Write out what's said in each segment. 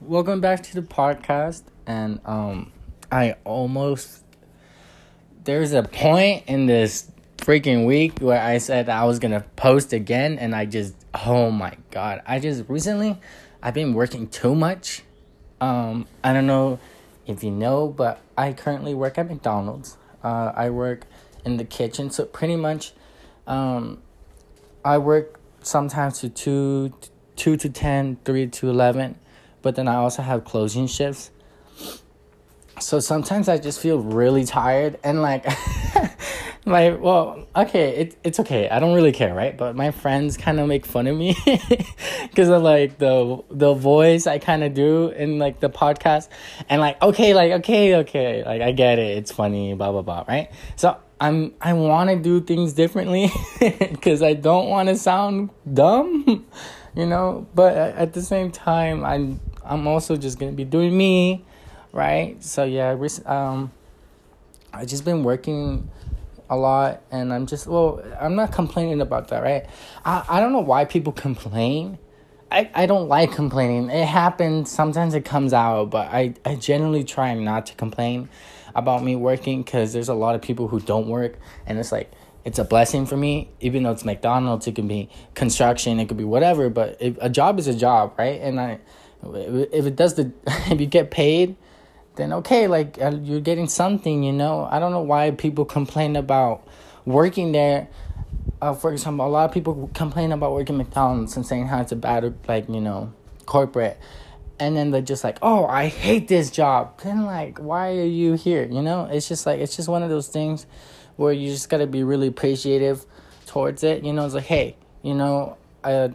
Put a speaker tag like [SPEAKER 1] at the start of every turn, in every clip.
[SPEAKER 1] Welcome back to the podcast, and um, I almost there's a point in this freaking week where I said I was gonna post again, and I just oh my god, I just recently I've been working too much. Um, I don't know if you know, but I currently work at McDonald's. Uh, I work in the kitchen, so pretty much, um, I work sometimes to two, two to ten, three to eleven but then I also have closing shifts. So sometimes I just feel really tired and like like well okay it, it's okay. I don't really care right? But my friends kind of make fun of me because of like the the voice i kind of do in like the podcast. And like okay like okay okay like i get it. It's funny blah blah blah right? So i'm i want to do things differently because i don't want to sound dumb you know? But at the same time i'm I'm also just gonna be doing me, right? So yeah, um, I just been working a lot, and I'm just well, I'm not complaining about that, right? I I don't know why people complain. I, I don't like complaining. It happens. Sometimes it comes out, but I, I generally try not to complain about me working because there's a lot of people who don't work, and it's like it's a blessing for me. Even though it's McDonald's, it can be construction, it could be whatever. But if, a job is a job, right? And I if it does the if you get paid then okay like uh, you're getting something you know? I don't know why people complain about working there. Uh, for example a lot of people complain about working mcdonald's and saying how it's a bad like you know corporate. And then they're just like oh i hate this job. Then like why are you here? You know? It's just like it's just one of those things where you just got to be really appreciative towards it. You know it's like hey you know uh,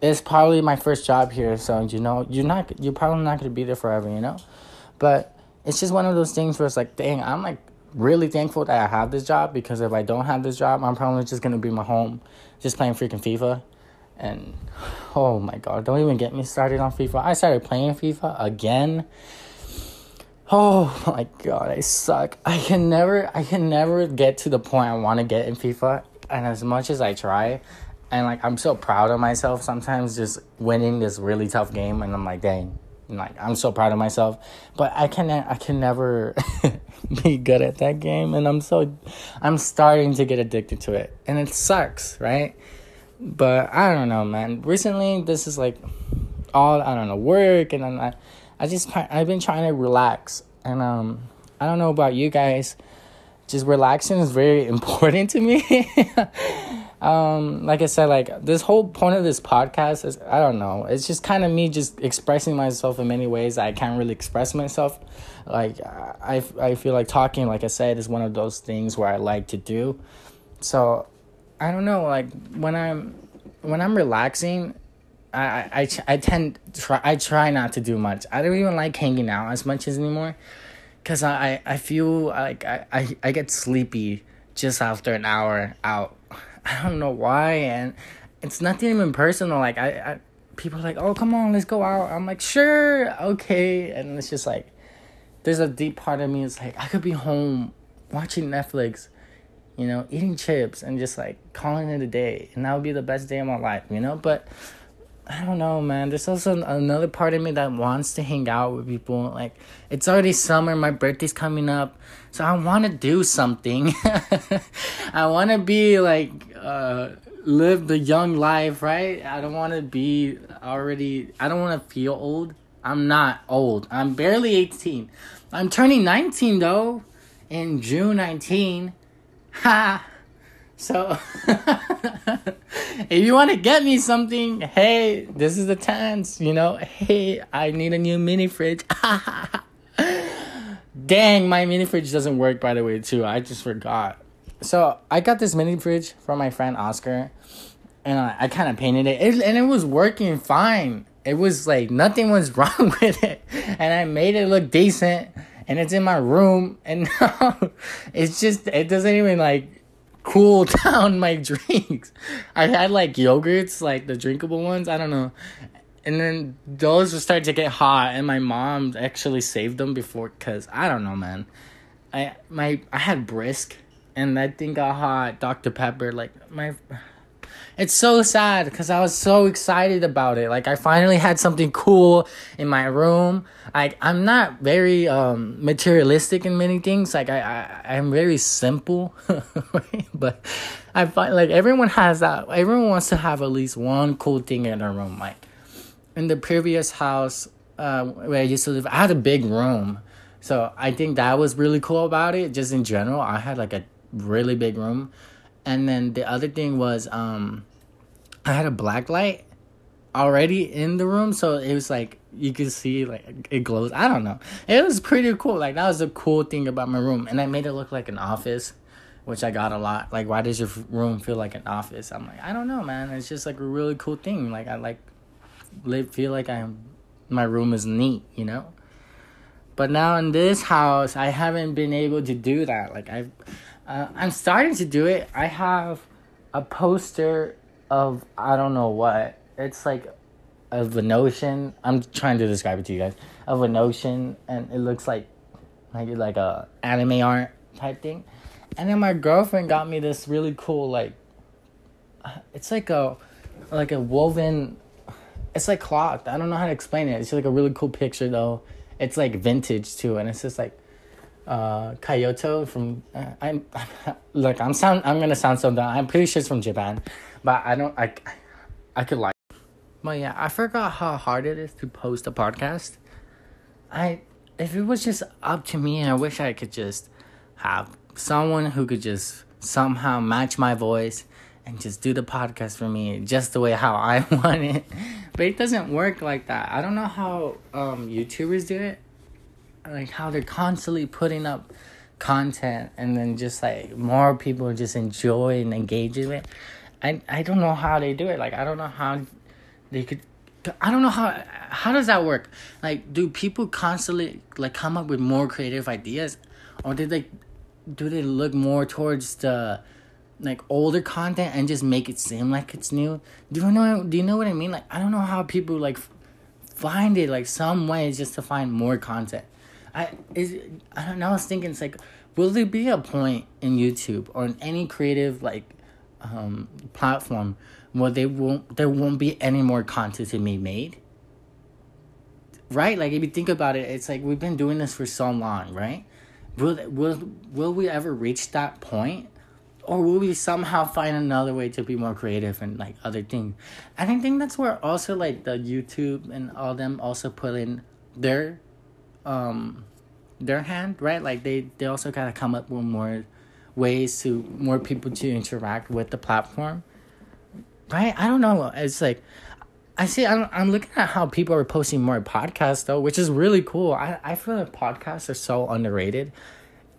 [SPEAKER 1] it's probably my first job here, so you know, you're not you're probably not gonna be there forever, you know? But it's just one of those things where it's like, dang, I'm like really thankful that I have this job because if I don't have this job, I'm probably just gonna be my home just playing freaking FIFA. And oh my god, don't even get me started on FIFA. I started playing FIFA again. Oh my god, I suck. I can never I can never get to the point I want to get in FIFA. And as much as I try, and like I'm so proud of myself sometimes just winning this really tough game and I'm like dang like I'm so proud of myself. But I can I can never be good at that game and I'm so I'm starting to get addicted to it. And it sucks right? But I don't know man. Recently this is like all I don't know work and I I just I've been trying to relax. And um I don't know about you guys. Just relaxing is very important to me um like i said like this whole point of this podcast is i don't know it's just kind of me just expressing myself in many ways i can't really express myself. Like i i feel like talking like i said is one of those things where i like to do. So i don't know like when i'm when i'm relaxing I, I, I tend try I try not to do much. I don't even like hanging out as much as anymore, cause I, I feel like I, I, I get sleepy just after an hour out I don't know why, and it's nothing even personal. Like I, I people are like, oh come on, let's go out. I'm like, sure, okay, and it's just like, there's a deep part of me. It's like I could be home watching Netflix, you know, eating chips and just like calling it a day, and that would be the best day of my life, you know. But I don't know, man. There's also another part of me that wants to hang out with people. Like, it's already summer, my birthday's coming up, so I want to do something. I want to be like, uh, live the young life, right? I don't want to be already, I don't want to feel old. I'm not old. I'm barely 18. I'm turning 19 though, in June 19. Ha! So, if you want to get me something, hey, this is the chance, you know. Hey, I need a new mini fridge. Dang, my mini fridge doesn't work, by the way, too. I just forgot. So, I got this mini fridge from my friend Oscar, and I, I kind of painted it, it, and it was working fine. It was like nothing was wrong with it, and I made it look decent, and it's in my room, and now it's just, it doesn't even like cool down my drinks. I had like yogurts, like the drinkable ones. I don't know. And then those would start to get hot, and my mom actually saved them before. Cause I don't know, man. I my I had brisk and that thing I had Dr Pepper. Like my, it's so sad because I was so excited about it. Like I finally had something cool in my room. Like I'm not very um materialistic in many things. Like I, I I'm very simple, but I find like everyone has that. Everyone wants to have at least one cool thing in their room. Like in the previous house uh, where I used to live, I had a big room. So I think that was really cool about it. Just in general, I had like a really big room, and then the other thing was um, I had a black light already in the room, so it was like you could see like it glows. I don't know. It was pretty cool. Like that was a cool thing about my room, and I made it look like an office, which I got a lot. Like, why does your room feel like an office? I'm like, I don't know, man. It's just like a really cool thing. Like I like live feel like I'm my room is neat, you know. But now in this house, I haven't been able to do that. Like I've, uh, I'm starting to do it. I have a poster of I don't know what. It's like of an ocean. I'm trying to describe it to you guys. Of an ocean, and it looks like like like a anime art type thing. And then my girlfriend got me this really cool like. It's like a, like a woven. It's like cloth. I don't know how to explain it. It's like a really cool picture though. It's like vintage too, and it's just like uh Kyoto from uh, I'm look I'm sound I'm gonna sound so dumb. I'm pretty sure it's from Japan, but I don't I I could like. But yeah, I forgot how hard it is to post a podcast. I if it was just up to me, I wish I could just have someone who could just somehow match my voice and just do the podcast for me just the way how I want it. But it doesn't work like that. I don't know how um YouTubers do it like how they're constantly putting up content and then just like more people just enjoy and engage in it. I I don't know how they do it. Like I don't know how they could I don't know how how does that work? Like do people constantly like come up with more creative ideas or did they do they look more towards the like older content and just make it seem like it's new? Do you know do you know what I mean? Like I don't know how people like find it like some ways just to find more content. I is I don't know. I was thinking it's like, will there be a point in YouTube or in any creative like um platform where they won't there won't be any more content to be made? Right? Like if you think about it, it's like we've been doing this for so long, right? Will will will we ever reach that point? Or will we somehow find another way to be more creative and like other things? And I think that's where also like the YouTube and all them also put in their um their hand right? Like they they also gotta come up with more ways to more people to interact with the platform. Right? I don't know. It's like i see i'm, I'm looking at how people are posting more podcasts though which is really cool. I, I feel like podcasts are so underrated.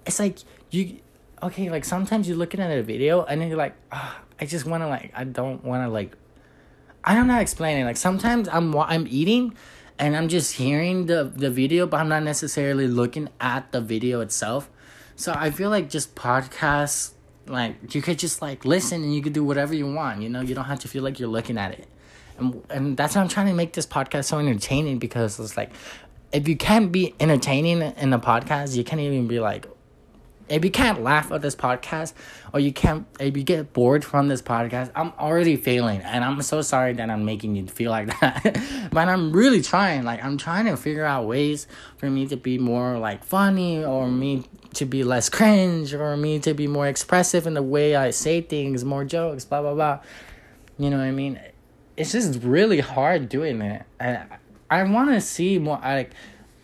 [SPEAKER 1] It's like you okay like sometimes you're looking at a video and then you're like oh, i just want to like i don't want to like I don't know. explaining like sometimes i'm i'm eating and I'm just hearing the the video, but I'm not necessarily looking at the video itself. So I feel like just podcasts, like you could just like listen and you could do whatever you want. You know, you don't have to feel like you're looking at it, and and that's why I'm trying to make this podcast so entertaining because it's like, if you can't be entertaining in a podcast, you can't even be like, if you can't laugh at this podcast or you can't if you get bored from this podcast i'm already failing and i'm so sorry that i'm making you feel like that. But i'm really trying like i'm trying to figure out ways for me to be more like funny or me to be less cringe or me to be more expressive in the way i say things more jokes blah blah blah. You know what i mean? It's just really hard doing it and i want to see more like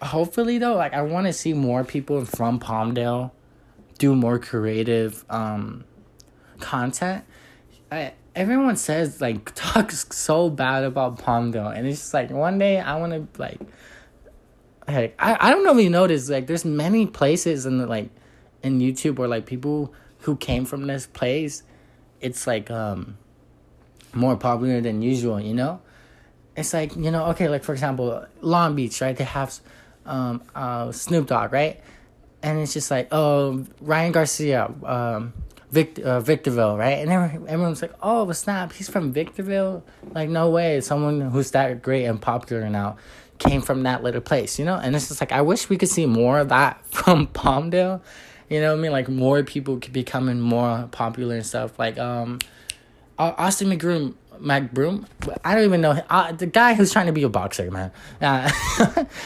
[SPEAKER 1] hopefully though like i want to see more people from palmdale do more creative um content. I, everyone says like talks so bad about Palmdale, and it's just like one day I want to like. Hey, I, I don't know if you noticed like there's many places in the like in YouTube where like people who came from this place, it's like um more popular than usual, you know? It's like, you know, okay, like for example, Long Beach, right? They have um uh Snoop Dogg, right? And it's just like, oh, Ryan Garcia, um, uh, Victorville, right? And everyone's like, oh, snap, he's from Victorville. Like, no way, someone who's that great and popular now came from that little place, you know? And it's just like, I wish we could see more of that from Palmdale. You know what I mean? Like more people could becoming more popular and stuff. Like um, Austin McBroom, McBroom. I don't even know uh, the guy who's trying to be a boxer, man. Uh,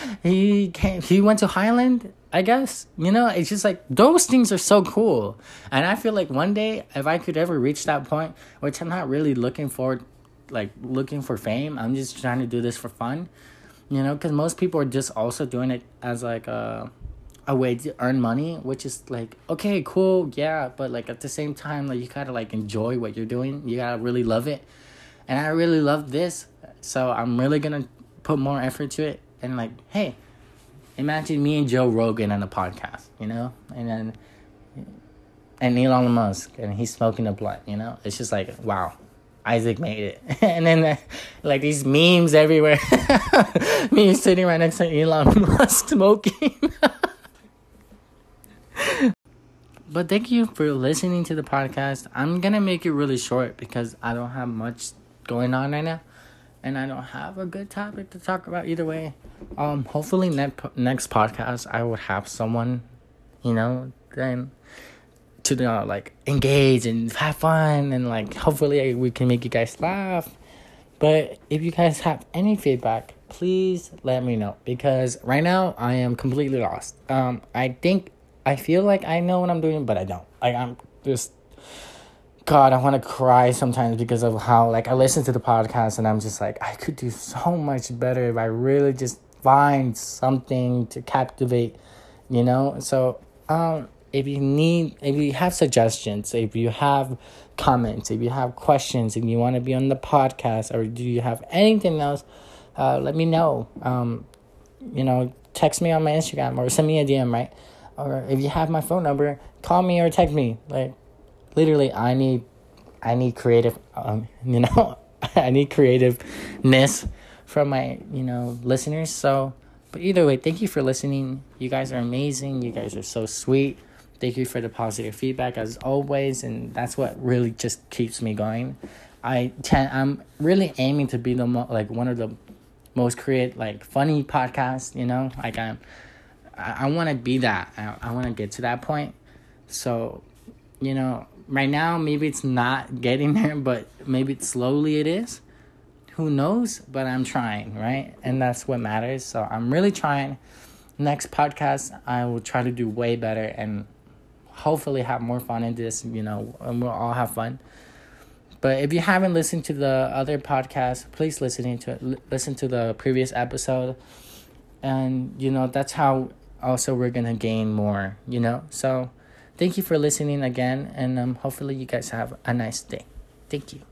[SPEAKER 1] he came. He went to Highland. I guess you know it's just like those things are so cool, and I feel like one day if I could ever reach that point, which I'm not really looking for like looking for fame. I'm just trying to do this for fun, you know, because most people are just also doing it as like a a way to earn money, which is like okay, cool, yeah, but like at the same time, like you gotta like enjoy what you're doing. You gotta really love it, and I really love this, so I'm really gonna put more effort to it. And like, hey imagine me and Joe Rogan on a podcast, you know, and then and Elon Musk and he's smoking a blunt, you know. It's just like wow, Isaac made it, and then uh, like these memes everywhere. me sitting right next to Elon Musk smoking. but thank you for listening to the podcast. I'm gonna make it really short because I don't have much going on right now and I don't have a good topic to talk about either way. Um, hopefully next next podcast I would have someone, you know, then to you know, like engage and have fun and like hopefully we can make you guys laugh. But if you guys have any feedback, please let me know because right now I am completely lost. Um, I think I feel like I know what I'm doing, but I don't. Like I'm just God, I want to cry sometimes because of how like I listen to the podcast and I'm just like I could do so much better if I really just find something to captivate, you know? So, um if you need if you have suggestions, if you have comments, if you have questions and you want to be on the podcast or do you have anything else, uh let me know. Um you know, text me on my Instagram or send me a DM, right? Or if you have my phone number, call me or text me. Like literally I need I need creative um you know I need creativeness from my you know listeners. So but either way thank you for listening. You guys are amazing. You guys are so sweet. Thank you for the positive feedback as always. And that's what really just keeps me going. I can I'm really aiming to be the mo- like one of the most create like funny podcasts you know? Like I'm I, I want to be that. I, I want to get to that point. So you know right now maybe it's not getting there but maybe slowly it is. Who knows? But i'm trying right? And that's what matters. So i'm really trying. Next podcast i will try to do way better and hopefully have more fun in this you know and we'll all have fun. But if you haven't listened to the other podcast please listen to it listen to the previous episode. And you know that's how also we're gonna gain more you know? So Thank you for listening again, and um, hopefully, you guys have a nice day. Thank you.